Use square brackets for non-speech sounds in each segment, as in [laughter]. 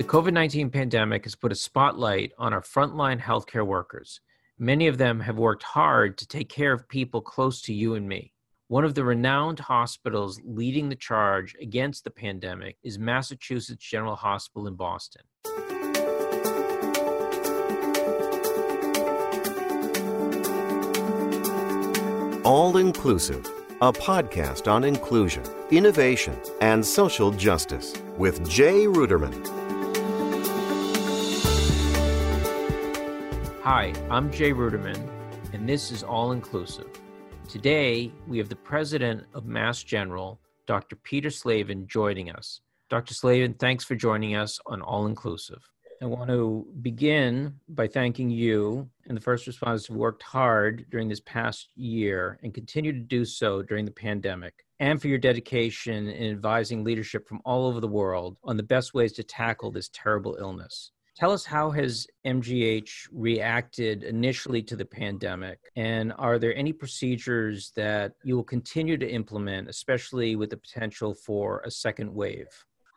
The COVID 19 pandemic has put a spotlight on our frontline healthcare workers. Many of them have worked hard to take care of people close to you and me. One of the renowned hospitals leading the charge against the pandemic is Massachusetts General Hospital in Boston. All Inclusive, a podcast on inclusion, innovation, and social justice with Jay Ruderman. Hi, I'm Jay Ruderman, and this is All Inclusive. Today, we have the president of Mass General, Dr. Peter Slavin, joining us. Dr. Slavin, thanks for joining us on All Inclusive. I want to begin by thanking you and the first responders who worked hard during this past year and continue to do so during the pandemic, and for your dedication in advising leadership from all over the world on the best ways to tackle this terrible illness. Tell us how has MGH reacted initially to the pandemic, and are there any procedures that you will continue to implement, especially with the potential for a second wave?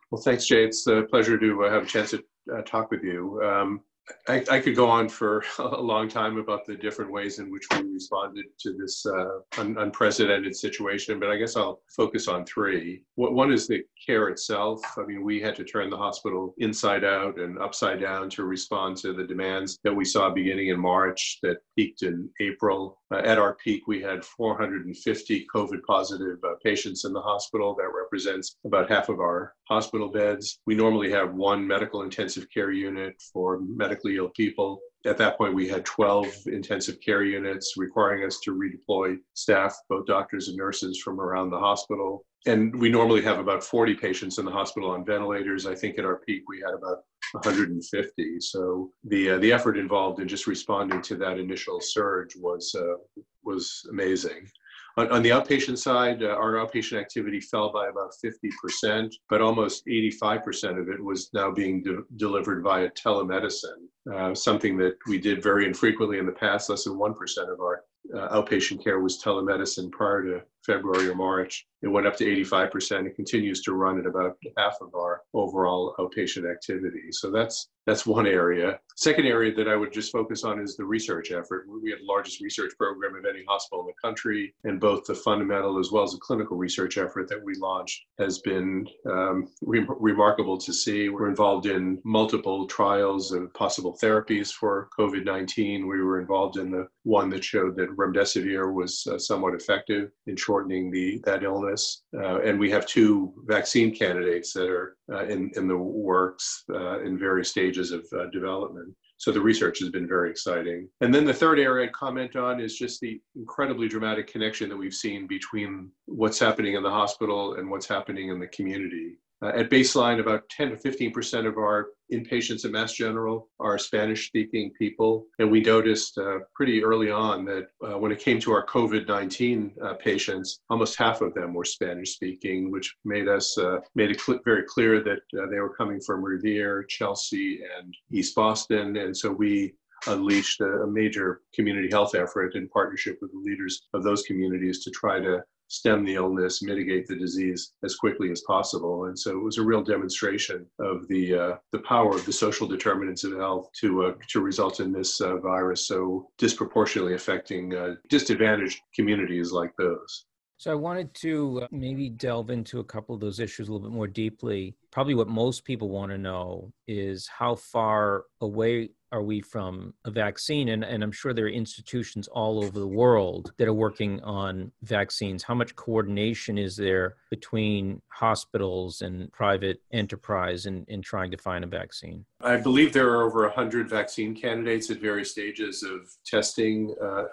Well, thanks, Jay. It's a pleasure to uh, have a chance to uh, talk with you. Um, I, I, could go on for [laughs] a long time about the different ways in which we responded to this uh, un- unprecedented situation, but I guess I'll focus on three. One is the care itself. I mean, we had to turn the hospital inside out and upside down to respond to the demands that we saw beginning in March that peaked in April. Uh, at our peak, we had 450 COVID positive uh, patients in the hospital. That represents about half of our hospital beds. We normally have one medical intensive care unit for medically ill people. At that point, we had 12 intensive care units requiring us to redeploy staff, both doctors and nurses from around the hospital. And we normally have about 40 patients in the hospital on ventilators. I think at our peak, we had about 150. So the uh, the effort involved in just responding to that initial surge was uh, was amazing. On, on the outpatient side, uh, our outpatient activity fell by about 50%, but almost 85% of it was now being de- delivered via telemedicine, uh, something that we did very infrequently in the past. Less than 1% of our uh, outpatient care was telemedicine prior to February or March. It went up to 85%. It continues to run at about half of our overall outpatient activity. So that's that's one area. Second area that I would just focus on is the research effort. We have the largest research program of any hospital in the country, and both the fundamental as well as the clinical research effort that we launched has been um, re- remarkable to see. We're involved in multiple trials of possible therapies for COVID 19. We were involved in the one that showed that remdesivir was uh, somewhat effective in shortening the that illness. Uh, and we have two vaccine candidates that are uh, in, in the works uh, in various stages of uh, development. So the research has been very exciting. And then the third area I'd comment on is just the incredibly dramatic connection that we've seen between what's happening in the hospital and what's happening in the community. Uh, at baseline, about 10 to 15% of our inpatients at Mass General are Spanish speaking people. And we noticed uh, pretty early on that uh, when it came to our COVID 19 uh, patients, almost half of them were Spanish speaking, which made us uh, made it cl- very clear that uh, they were coming from Revere, Chelsea, and East Boston. And so we unleashed a, a major community health effort in partnership with the leaders of those communities to try to stem the illness, mitigate the disease as quickly as possible. And so it was a real demonstration of the uh, the power of the social determinants of health to uh, to result in this uh, virus so disproportionately affecting uh, disadvantaged communities like those. So I wanted to uh, maybe delve into a couple of those issues a little bit more deeply. Probably what most people want to know is how far away are we from a vaccine? And, and I'm sure there are institutions all over the world that are working on vaccines. How much coordination is there between hospitals and private enterprise in, in trying to find a vaccine? I believe there are over 100 vaccine candidates at various stages of testing. Uh,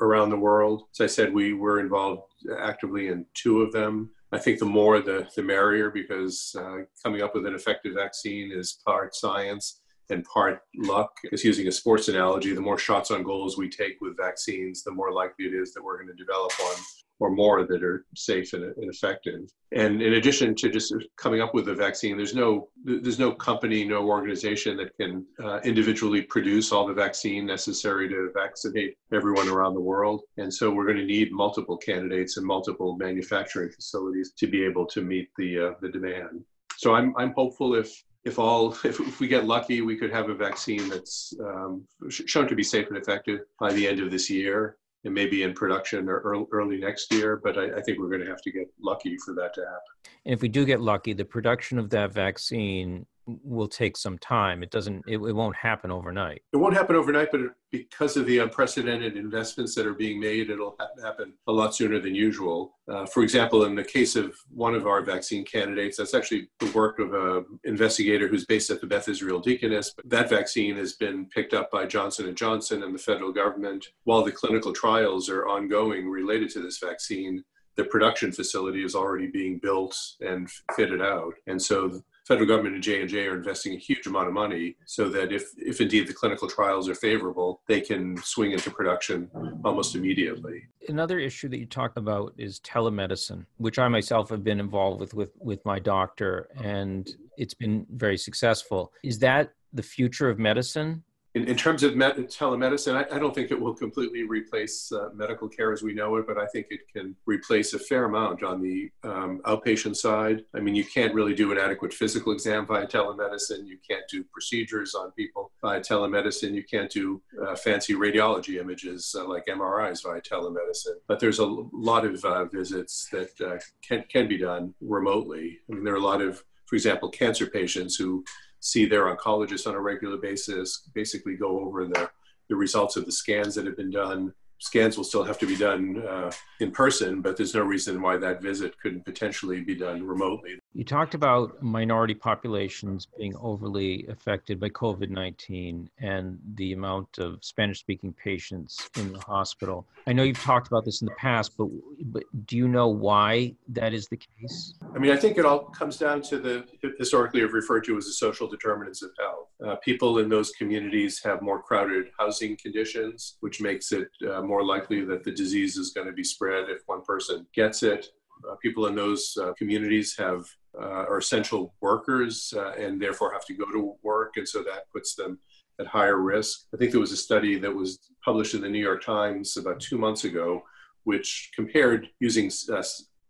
around the world. As I said, we were involved actively in two of them. I think the more the, the merrier because uh, coming up with an effective vaccine is part science and part luck. Just using a sports analogy, the more shots on goals we take with vaccines, the more likely it is that we're going to develop one or more that are safe and, and, effective. And in addition to just coming up with a vaccine, there's no there's no company, no organization that can uh, individually produce all the vaccine necessary to vaccinate everyone around the world. And so we're going to need multiple candidates and multiple manufacturing facilities to be able to meet the uh, the demand. So I'm I'm hopeful if if all [laughs] if, if, we get lucky, we could have a vaccine that's um, shown to be safe and effective by the end of this year, and maybe in production or early, early next year. But I, I think we're going to have to get lucky for that to happen. And if we do get lucky, the production of that vaccine will take some time. It doesn't. It, it won't happen overnight. It won't happen overnight, but because of the unprecedented investments that are being made, it'll happen a lot sooner than usual. Uh, for example, in the case of one of our vaccine candidates, that's actually the work of an investigator who's based at the Beth Israel Deaconess. But That vaccine has been picked up by Johnson and Johnson and the federal government. While the clinical trials are ongoing related to this vaccine, the production facility is already being built and fitted out, and so federal government and J&J are investing a huge amount of money so that if, if indeed the clinical trials are favorable, they can swing into production almost immediately. Another issue that you talked about is telemedicine, which I myself have been involved with with, with my doctor, and it's been very successful. Is that the future of medicine? In, in terms of med- telemedicine, I, I, don't think it will completely replace uh, medical care as we know it, but I think it can replace a fair amount on the um, outpatient side. I mean, you can't really do an adequate physical exam via telemedicine. You can't do procedures on people via telemedicine. You can't do uh, fancy radiology images uh, like MRIs via telemedicine. But there's a lot of uh, visits that uh, can, can be done remotely. I mean, there are a lot of, for example, cancer patients who see their oncologist on a regular basis, basically go over the, the results of the scans that have been done, scans will still have to be done uh, in person, but there's no reason why that visit couldn't potentially be done remotely. You talked about minority populations being overly affected by COVID 19 and the amount of Spanish speaking patients in the hospital. I know you've talked about this in the past, but, but do you know why that is the case? I mean, I think it all comes down to the historically referred to as the social determinants of health. Uh, people in those communities have more crowded housing conditions, which makes it uh, more likely that the disease is going to be spread if one person gets it. Uh, people in those uh, communities have uh, are essential workers uh, and therefore have to go to work, and so that puts them at higher risk. I think there was a study that was published in the New York Times about two months ago, which compared using uh,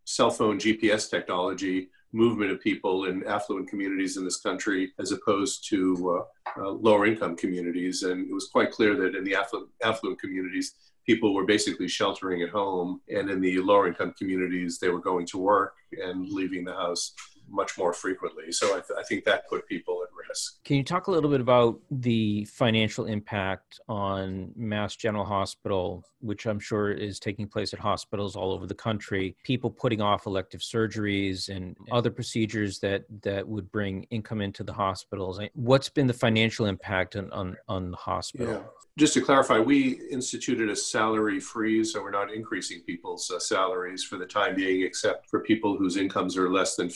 cell phone GPS technology movement of people in affluent communities in this country as opposed to uh, uh, lower income communities. And it was quite clear that in the affluent, affluent communities, people were basically sheltering at home. And in the lower income communities, they were going to work and leaving the house much more frequently. So I, th- I, think that put people at risk. Can you talk a little bit about the financial impact on Mass General Hospital, which I'm sure is taking place at hospitals all over the country? People putting off elective surgeries and other procedures that that would bring income into the hospitals. What's been the financial impact on on, on the hospital? Yeah just to clarify, we instituted a salary freeze, so we're not increasing people's uh, salaries for the time being, except for people whose incomes are less than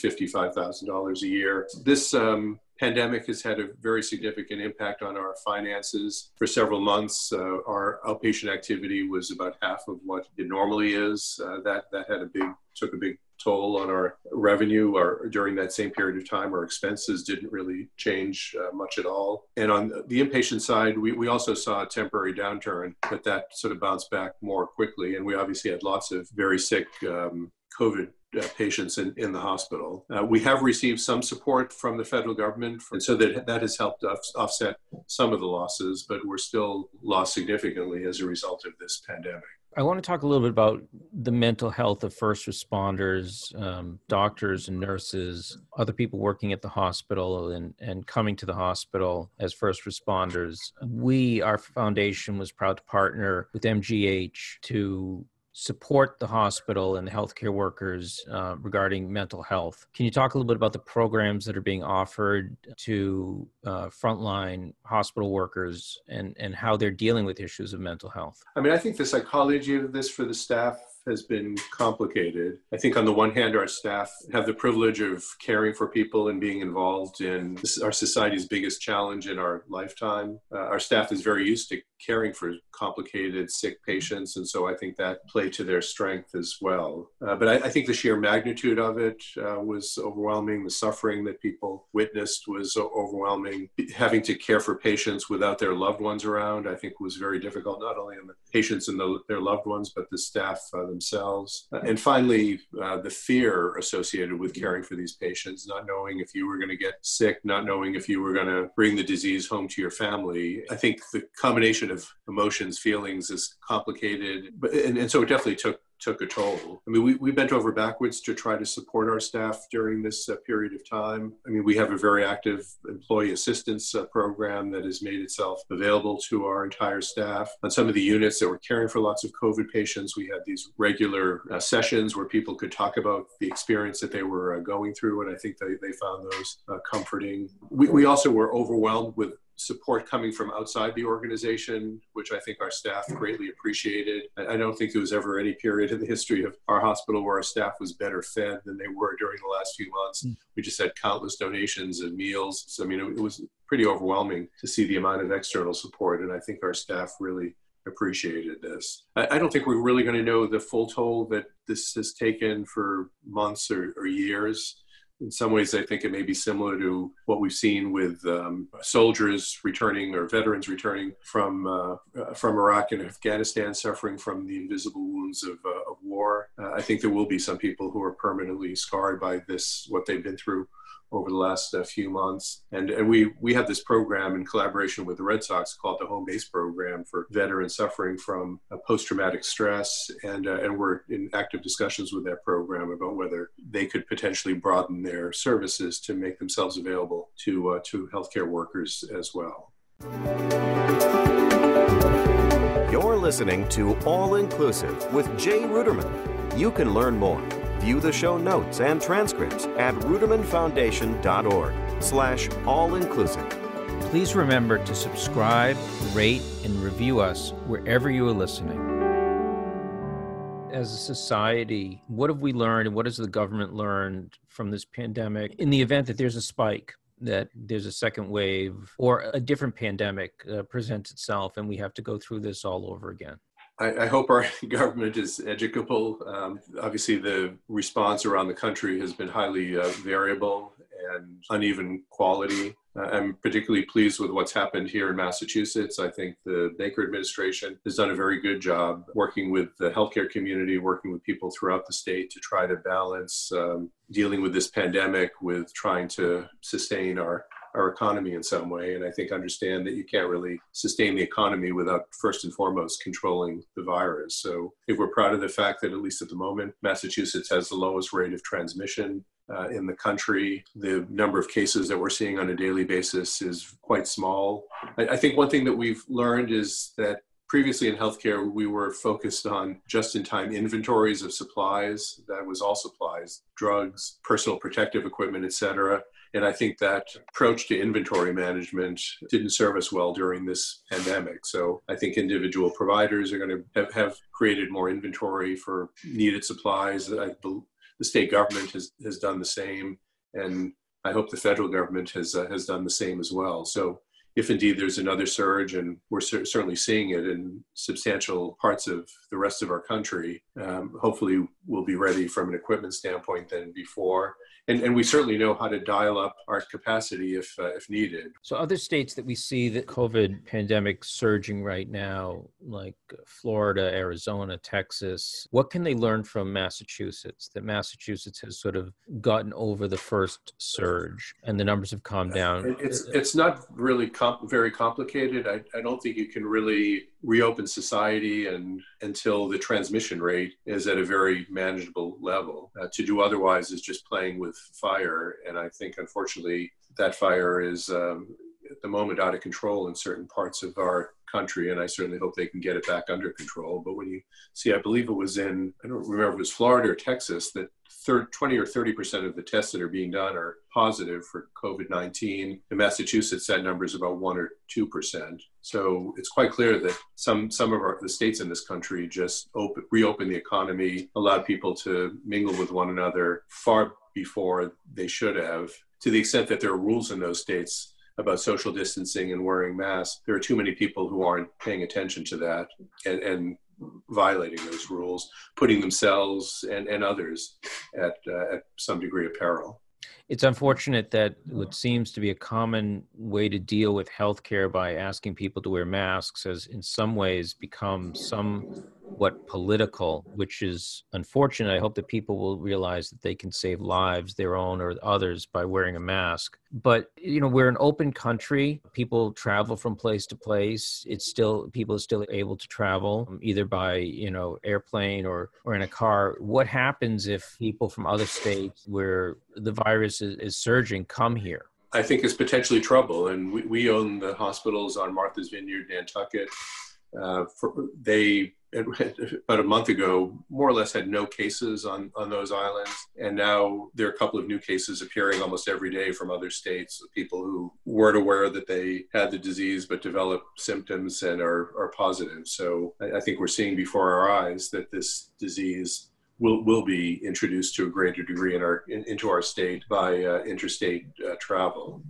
$55,000 a year. This um, pandemic has had a very significant impact on our finances. For several months, uh, our outpatient activity was about half of what it normally is. Uh, that that had a big took a big toll on our revenue or during that same period of time our expenses didn't really change uh, much at all and on the inpatient side we, we also saw a temporary downturn but that sort of bounced back more quickly and we obviously had lots of very sick um, covid uh, patients in, in the hospital. Uh, we have received some support from the federal government, for, and so that that has helped us offset some of the losses, but we're still lost significantly as a result of this pandemic. I want to talk a little bit about the mental health of first responders, um, doctors and nurses, other people working at the hospital and, and coming to the hospital as first responders. We, our foundation, was proud to partner with MGH to support the hospital and the healthcare workers uh, regarding mental health. Can you talk a little bit about the programs that are being offered to uh, frontline hospital workers and, and how they're dealing with issues of mental health? I mean, I think the psychology of this for the staff has been complicated. I think on the one hand, our staff have the privilege of caring for people and being involved in our society's biggest challenge in our lifetime. Uh, our staff is very used to caring for complicated, sick patients, and so I think that played to their strength as well. Uh, but I, I, think the sheer magnitude of it uh, was overwhelming. The suffering that people witnessed was overwhelming. Having to care for patients without their loved ones around, I think, was very difficult, not only on the patients and the, their loved ones, but the staff uh, themselves. And finally, uh, the fear associated with caring for these patients, not knowing if you were going to get sick, not knowing if you were going to bring the disease home to your family. I think the combination of emotions, feelings is complicated, but and, and so it definitely took took a toll. I mean, we, we bent over backwards to try to support our staff during this uh, period of time. I mean, we have a very active employee assistance uh, program that has made itself available to our entire staff. On some of the units that were caring for lots of COVID patients, we had these regular uh, sessions where people could talk about the experience that they were uh, going through, and I think they, they found those uh, comforting. We, we also were overwhelmed with support coming from outside the organization, which I think our staff greatly appreciated. I don't think there was ever any period in the history of our hospital where our staff was better fed than they were during the last few months. Mm. We just had countless donations and meals. So, I mean, it, was pretty overwhelming to see the amount of external support. And I think our staff really appreciated this. I, don't think we're really going to know the full toll that this has taken for months or, or years in some ways, I think it may be similar to what we've seen with um, soldiers returning or veterans returning from uh, uh, from Iraq and Afghanistan, suffering from the invisible wounds of, uh, of war. Uh, I think there will be some people who are permanently scarred by this, what they've been through over the last uh, few months. And, and we, we have this program in collaboration with the Red Sox called the Home Base Program for veterans suffering from uh, post traumatic stress. And, uh, and we're in active discussions with that program about whether they could potentially broaden their services to make themselves available to, uh, to healthcare workers as well. You're listening to All Inclusive with Jay Ruderman. You can learn more View the show notes and transcripts at rudermanfoundation.org slash all-inclusive. Please remember to subscribe, rate, and review us wherever you are listening. As a society, what have we learned and what has the government learned from this pandemic in the event that there's a spike? that there's a second wave or a different pandemic uh, presents itself and we have to go through this all over again I, I, hope our [laughs] government is educable. Um, obviously, the response around the country has been highly uh, variable and uneven quality. Uh, I'm particularly pleased with what's happened here in Massachusetts. I think the Baker administration has done a very good job working with the healthcare community, working with people throughout the state to try to balance um, dealing with this pandemic with trying to sustain our our economy in some way. And I think understand that you can't really sustain the economy without first and foremost controlling the virus. So if we're proud of the fact that at least at the moment, Massachusetts has the lowest rate of transmission uh, in the country. The number of cases that we're seeing on a daily basis is quite small. I, I think one thing that we've learned is that previously in healthcare, we were focused on just in time inventories of supplies. That was all supplies, drugs, personal protective equipment, et cetera. And I think that approach to inventory management didn't serve us well during this pandemic. So I think individual providers are going to have, created more inventory for needed supplies. I, the state government has, has done the same. And I hope the federal government has, uh, has done the same as well. So if indeed there's another surge, and we're cer- certainly seeing it in substantial parts of the rest of our country, um, hopefully we'll be ready from an equipment standpoint than before and, and we certainly know how to dial up our capacity if uh, if needed. So other states that we see the COVID pandemic surging right now, like Florida, Arizona, Texas, what can they learn from Massachusetts? That Massachusetts has sort of gotten over the first surge and the numbers have calmed down. It's it's not really comp- very complicated. I, I don't think you can really reopen society and until the transmission rate is at a very manageable level. Uh, to do otherwise is just playing with fire, and I think unfortunately that fire is um, at the moment out of control in certain parts of our country, and I certainly hope they can get it back under control. But when you see, I believe it was in, I don't remember it was Florida or Texas, that 20 or 30% of the tests that are being done are positive for COVID 19. In Massachusetts, that number is about 1 or 2%. So it's quite clear that some, some of our, the states in this country just open, reopened the economy, allowed people to mingle with one another far before they should have. To the extent that there are rules in those states about social distancing and wearing masks, there are too many people who aren't paying attention to that and, and violating those rules, putting themselves and, and others at, uh, at some degree of peril. It's unfortunate that what seems to be a common way to deal with healthcare by asking people to wear masks has, in some ways, become some what political, which is unfortunate. I hope that people will realize that they can save lives, their own or others, by wearing a mask. But you know, we're an open country. People travel from place to place. It's still people are still able to travel um, either by you know airplane or or in a car. What happens if people from other states where the virus is, is surging come here? I think it's potentially trouble. And we, we own the hospitals on Martha's Vineyard, Nantucket. Uh, for, they about a month ago more or less had no cases on on those islands and now there are a couple of new cases appearing almost every day from other states people who weren't aware that they had the disease but developed symptoms and are are positive so I, I think we're seeing before our eyes that this disease will will be introduced to a greater degree in our in, into our state by uh, interstate uh, travel.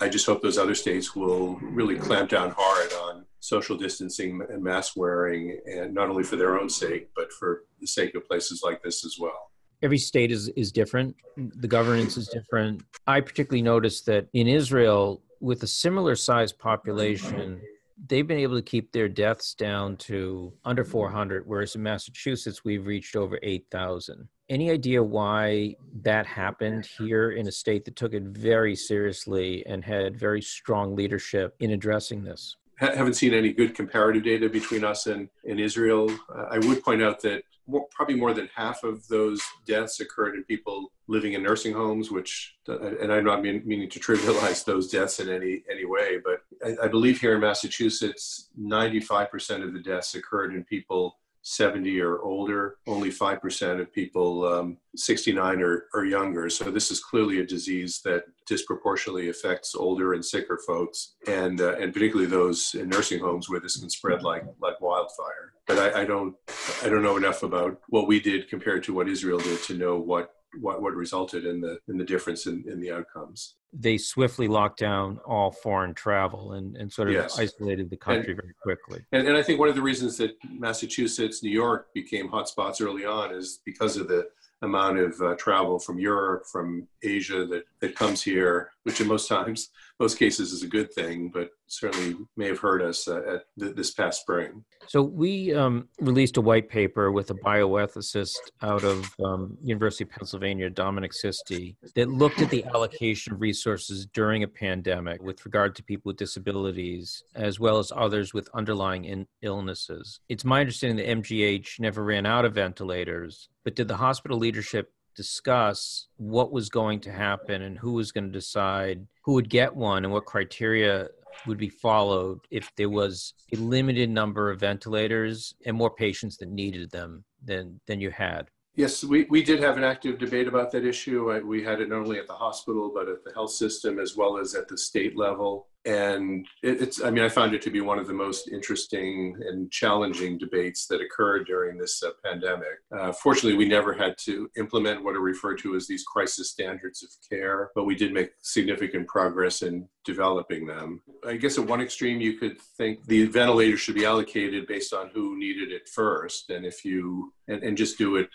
I just hope those other states will really clamp down hard on social distancing and mask wearing, and not only for their own sake, but for the sake of places like this as well. Every state is, is different. The governance is different. I particularly noticed that in Israel, with a similar sized population, they've been able to keep their deaths down to under 400, whereas in Massachusetts, we've reached over 8,000. Any idea why that happened here in a state that took it very seriously and had very strong leadership in addressing this? Haven't seen any good comparative data between us and, and Israel. Uh, I would point out that more, probably more than half of those deaths occurred in people living in nursing homes, which, and I'm not mean, meaning to trivialize those deaths in any, any way, but I, I believe here in Massachusetts, 95% of the deaths occurred in people 70 or older, only 5% of people um, 69 or, or younger. So this is clearly a disease that disproportionately affects older and sicker folks, and uh, and particularly those in nursing homes where this can spread like like wildfire. But I, I don't I don't know enough about what we did compared to what Israel did to know what what, what resulted in the in the difference in, in the outcomes. They swiftly locked down all foreign travel and, and sort of yes. isolated the country and, very quickly. And, and I think one of the reasons that Massachusetts, New York became hotspots early on is because of the amount of uh, travel from Europe, from Asia that, that comes here, which in most times, most cases is a good thing, but certainly may have hurt us uh, at th- this past spring. So we um, released a white paper with a bioethicist out of um, University of Pennsylvania, Dominic Sisti, that looked at the allocation of resources during a pandemic with regard to people with disabilities, as well as others with underlying in- illnesses. It's my understanding that MGH never ran out of ventilators, but did the hospital leadership discuss what was going to happen and who was going to decide who would get one and what criteria would be followed if there was a limited number of ventilators and more patients that needed them than than you had. Yes we, we did have an active debate about that issue. We had it not only at the hospital but at the health system as well as at the state level and it, it's i mean i found it to be one of the most interesting and challenging debates that occurred during this uh, pandemic. Uh, fortunately we never had to implement what are referred to as these crisis standards of care but we did make significant progress in developing them. I guess at one extreme you could think the ventilator should be allocated based on who needed it first. And if you and, and just do it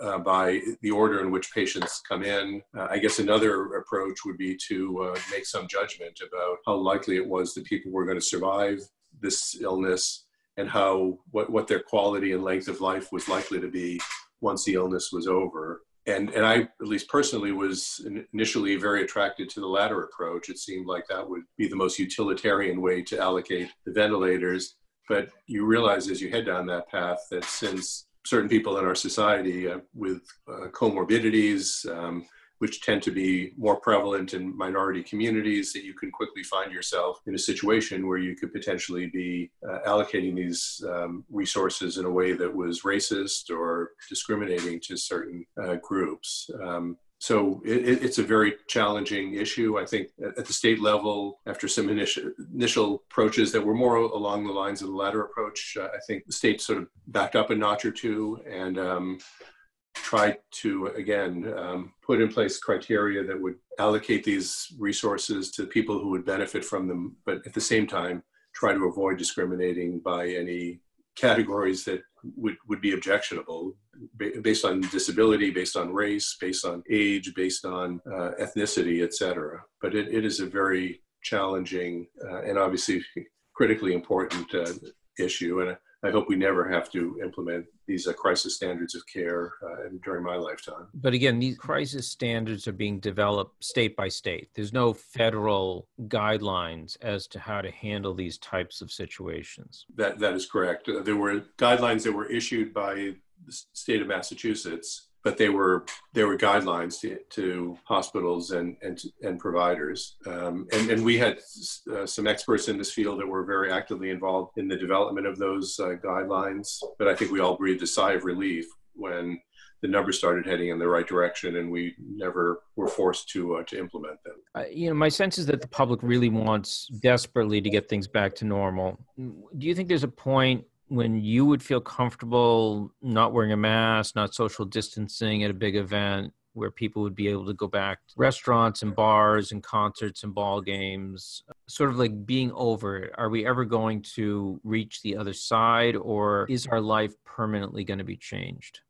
uh, by the order in which patients come in. Uh, i guess another approach would be to uh, make some judgment about how likely it was that people were going to survive this illness and how what, what their quality and length of life was likely to be once the illness was over. And, and I, at least personally, was initially very attracted to the latter approach. It seemed like that would be the most utilitarian way to allocate the ventilators. But you realize as you head down that path that since certain people in our society uh, with uh, comorbidities, um, which tend to be more prevalent in minority communities, that you can quickly find yourself in a situation where you could potentially be uh, allocating these um, resources in a way that was racist or discriminating to certain uh, groups. Um, so it, it's a very challenging issue. I think at the state level, after some initial, initial approaches that were more along the lines of the latter approach, uh, I think the state sort of backed up a notch or two and um, try to again um, put in place criteria that would allocate these resources to people who would benefit from them, but at the same time try to avoid discriminating by any categories that would, would be objectionable based on disability, based on race, based on age, based on uh, ethnicity, etc. But it, it is a very challenging uh, and obviously critically important uh, issue. And I hope we never have to implement these uh, crisis standards of care uh, during my lifetime. But again, these crisis standards are being developed state by state. There's no federal guidelines as to how to handle these types of situations. That that is correct. Uh, there were guidelines that were issued by the state of Massachusetts but they were they were guidelines to, to hospitals and and, and providers. Um, and, and we had uh, some experts in this field that were very actively involved in the development of those uh, guidelines. But I think we all breathed a sigh of relief when the numbers started heading in the right direction, and we never were forced to uh, to implement them. Uh, you know, my sense is that the public really wants desperately to get things back to normal. Do you think there's a point when you would feel comfortable not wearing a mask, not social distancing at a big event, where people would be able to go back to restaurants and bars and concerts and ball games, sort of like being over it. Are we ever going to reach the other side, or is our life permanently going to be changed?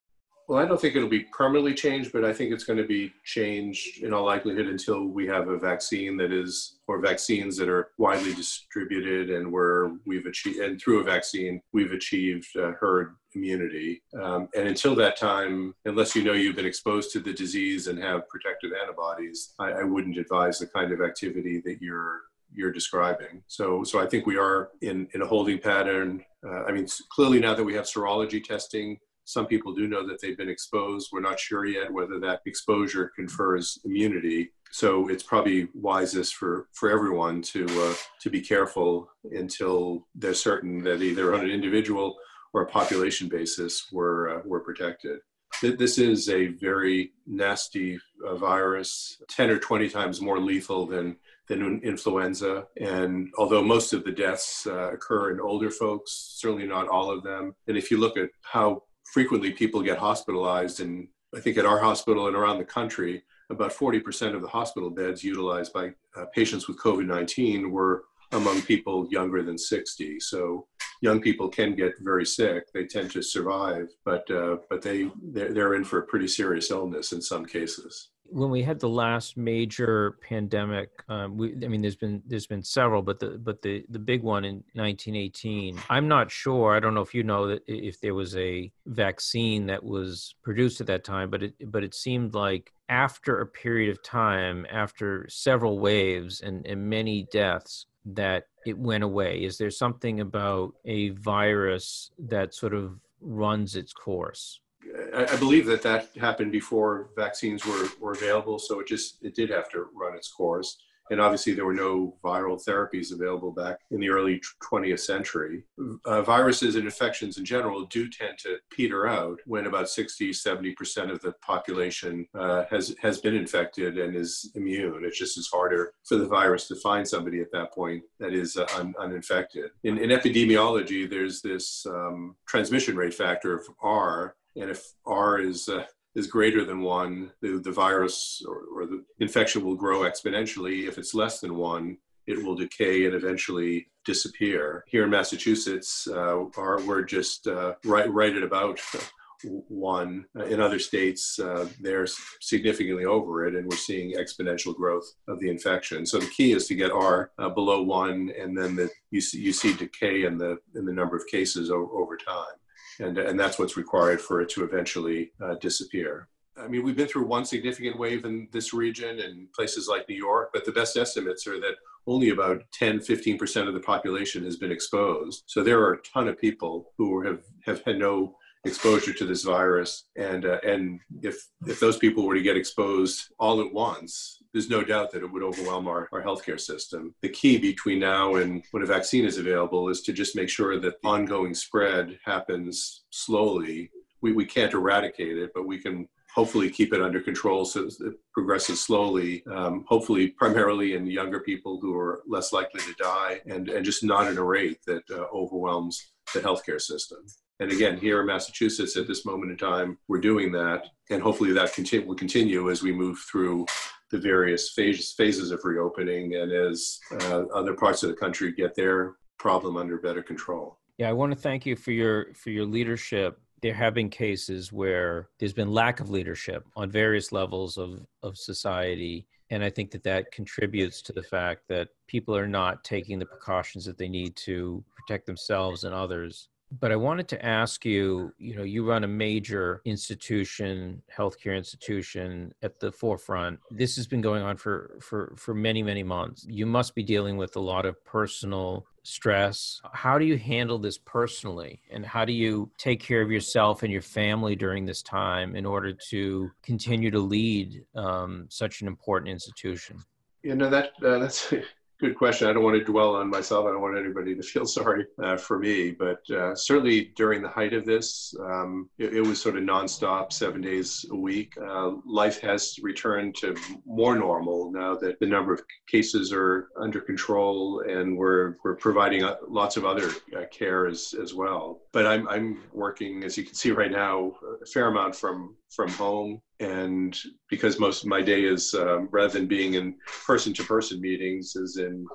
Well, I don't think it'll be permanently changed, but I think it's going to be changed in all likelihood until we have a vaccine that is, or vaccines that are widely distributed and where we've achieved, and through a vaccine, we've achieved uh, herd immunity. Um, and until that time, unless you know you've been exposed to the disease and have protective antibodies, I, I wouldn't advise the kind of activity that you're you're describing. So, so I think we are in, in a holding pattern. Uh, I mean, clearly now that we have serology testing, some people do know that they've been exposed. We're not sure yet whether that exposure confers immunity. So it's probably wisest for, for everyone to uh, to be careful until they're certain that either on an individual or a population basis we're uh, we're protected. This is a very nasty uh, virus, 10 or 20 times more lethal than than influenza. And although most of the deaths uh, occur in older folks, certainly not all of them. And if you look at how frequently people get hospitalized. And I think at our hospital and around the country, about 40% of the hospital beds utilized by uh, patients with COVID 19 were among people younger than 60. So young people can get very sick. They tend to survive, but uh, but they they're, they're in for a pretty serious illness in some cases when we had the last major pandemic, um, we, I mean, there's been there's been several, but the but the the big one in 1918. I'm not sure. I don't know if you know that if there was a vaccine that was produced at that time, but it but it seemed like after a period of time, after several waves and, and many deaths, that it went away. Is there something about a virus that sort of runs its course? I, I believe that that happened before vaccines were, were available, so it just it did have to run its course. And obviously, there were no viral therapies available back in the early 20th century. Uh, viruses and infections in general do tend to peter out when about 60, 70% of the population uh, has, has been infected and is immune. It's just as harder for the virus to find somebody at that point that is uh, un- uninfected. In, in, epidemiology, there's this um, transmission rate factor of R and if R is uh, is greater than one, the, the virus or, or, the infection will grow exponentially. If it's less than one, it will decay and eventually disappear. Here in Massachusetts, uh, our, we're just uh, right, right at about [laughs] one. In other states, uh, they're significantly over it, and we're seeing exponential growth of the infection. So the key is to get R uh, below one, and then the, you, see, you see decay in the, in the number of cases over, over time and, and that's what's required for it to eventually uh, disappear. I mean, we've been through one significant wave in this region and places like New York, but the best estimates are that only about 10, 15% of the population has been exposed. So there are a ton of people who have, have had no exposure to this virus. And, uh, and if, if those people were to get exposed all at once, there's no doubt that it would overwhelm our, our healthcare system. The key between now and when a vaccine is available is to just make sure that ongoing spread happens slowly. We, we can't eradicate it, but we can hopefully keep it under control so it progresses slowly, um, hopefully primarily in younger people who are less likely to die and, and just not at a rate that uh, overwhelms the healthcare system. And again, here in Massachusetts at this moment in time, we're doing that. And hopefully that will continue as we move through the various phases, phases of reopening and as uh, other parts of the country get their problem under better control. Yeah, I want to thank you for your for your leadership. There have been cases where there's been lack of leadership on various levels of, of society. And I think that that contributes to the fact that people are not taking the precautions that they need to protect themselves and others but I wanted to ask you, you know, you run a major institution, healthcare institution at the forefront. This has been going on for for for many many months. You must be dealing with a lot of personal stress. How do you handle this personally? And how do you take care of yourself and your family during this time in order to continue to lead um, such an important institution? You know, that uh, that's [laughs] good question. I don't want to dwell on myself. I don't want anybody to feel [laughs] sorry uh, for me. But uh, certainly during the height of this, um, it, it, was sort of nonstop, seven days a week. Uh, life has returned to more normal now that the number of cases are under control, and we're we're providing uh, lots of other uh, care as as well. But I'm I'm working, as you can see right now, a fair amount from from home. And because most of my day is um, rather than being in person-to-person meetings is in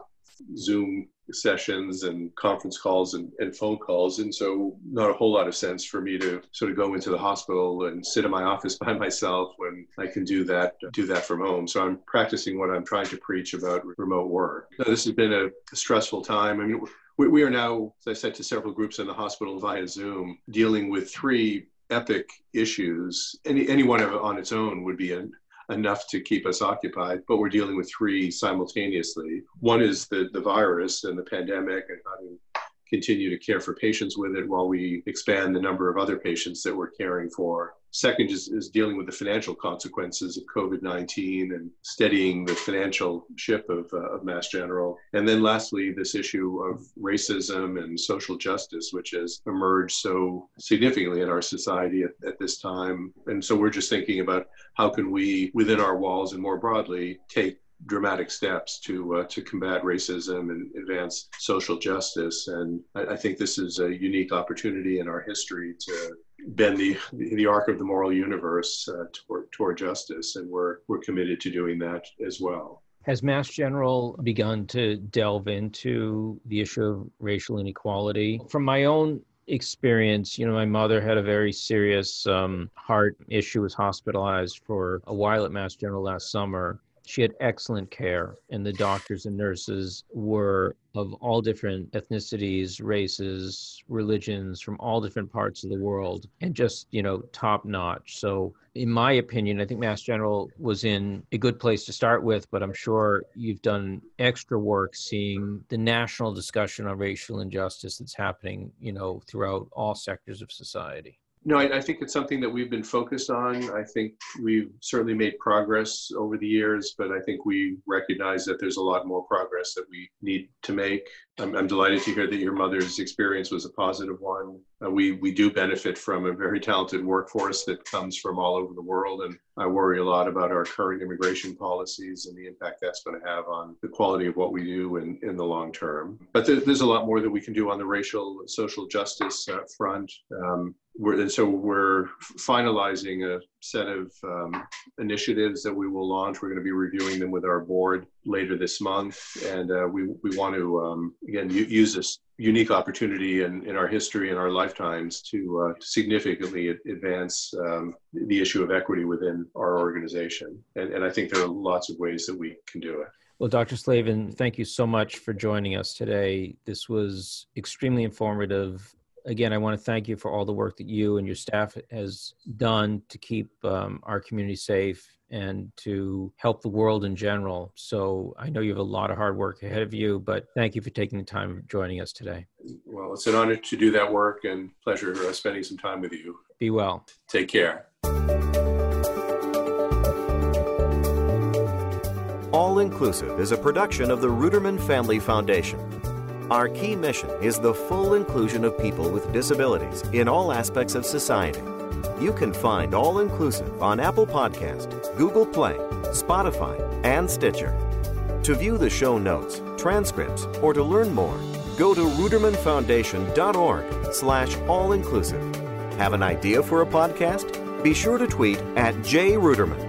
zoom sessions and conference calls and, and, phone calls. And so not a whole lot of sense for me to sort of go into the hospital and sit in my office [laughs] by myself when i can do that do that from home. So i'm practicing what i'm trying to preach about remote work. This has been a, stressful time. I mean we are now as i said to several groups in the hospital via zoom dealing with three epic issues. Any any one of on its own would be an, enough to keep us occupied, but we're dealing with three simultaneously. One is the the virus and the pandemic and how to continue to care for patients with it while we expand the number of other patients that we're caring for. Second is, is dealing with the financial consequences of COVID 19 and steadying the financial ship of, uh, of Mass General. And then lastly, this issue of racism and social justice, which has emerged so significantly in our society at, at this time. And so we're just thinking about how can we, within our walls and more broadly, take dramatic steps to uh, to combat racism and advance social justice. And I, I, think this is a unique opportunity in our history to bend the the arc of the moral universe uh, toward toward justice, and we're we're committed to doing that as well. Has Mass General begun to delve into the issue of racial inequality? From my own experience, you know, my mother had a very serious um, heart issue, was hospitalized for a while at Mass General last summer she had excellent care and the doctors and nurses were of all different ethnicities races religions from all different parts of the world and just you know top notch so in my opinion i think mass general was in a good place to start with but i'm sure you've done extra work seeing the national discussion on racial injustice that's happening you know throughout all sectors of society no, I, I, think it's something that we've been focused on. I think we've certainly made progress over the years, but I think we recognize that there's a lot more progress that we need to make. I'm, I'm delighted to hear that your mother's experience was a positive one. Uh, we we do benefit from a very talented workforce that comes from all over the world, and I worry a lot about our current immigration policies and the impact that's going to have on the quality of what we do in, in the long term. But there, there's a lot more that we can do on the racial social justice uh, front. Um, we're, and so we're finalizing a set of um, initiatives that we will launch. We're going to be reviewing them with our board later this month, and uh, we we want to um, again use this unique opportunity in, in our history and our lifetimes to uh, significantly advance um, the issue of equity within our organization. And, and I think there are lots of ways that we can do it. Well, Dr. Slavin, thank you so much for joining us today. This was extremely informative again, I want to thank you for all the work that you and your staff has done to keep um, our community safe and to help the world in general. So I know you have a lot of hard work ahead of you, but thank you for taking the time joining us today. Well, it's an honor to do that work and pleasure uh, spending some time with you. Be well. Take care. All Inclusive is a production of the Ruderman Family Foundation. Our key mission is the full inclusion of people with disabilities in all aspects of society. You can find All Inclusive on Apple Podcast, Google Play, Spotify, and Stitcher. To view the show notes, transcripts, or to learn more, go to rudermanfoundation.org slash all-inclusive. Have an idea for a podcast? Be sure to tweet at jruderman.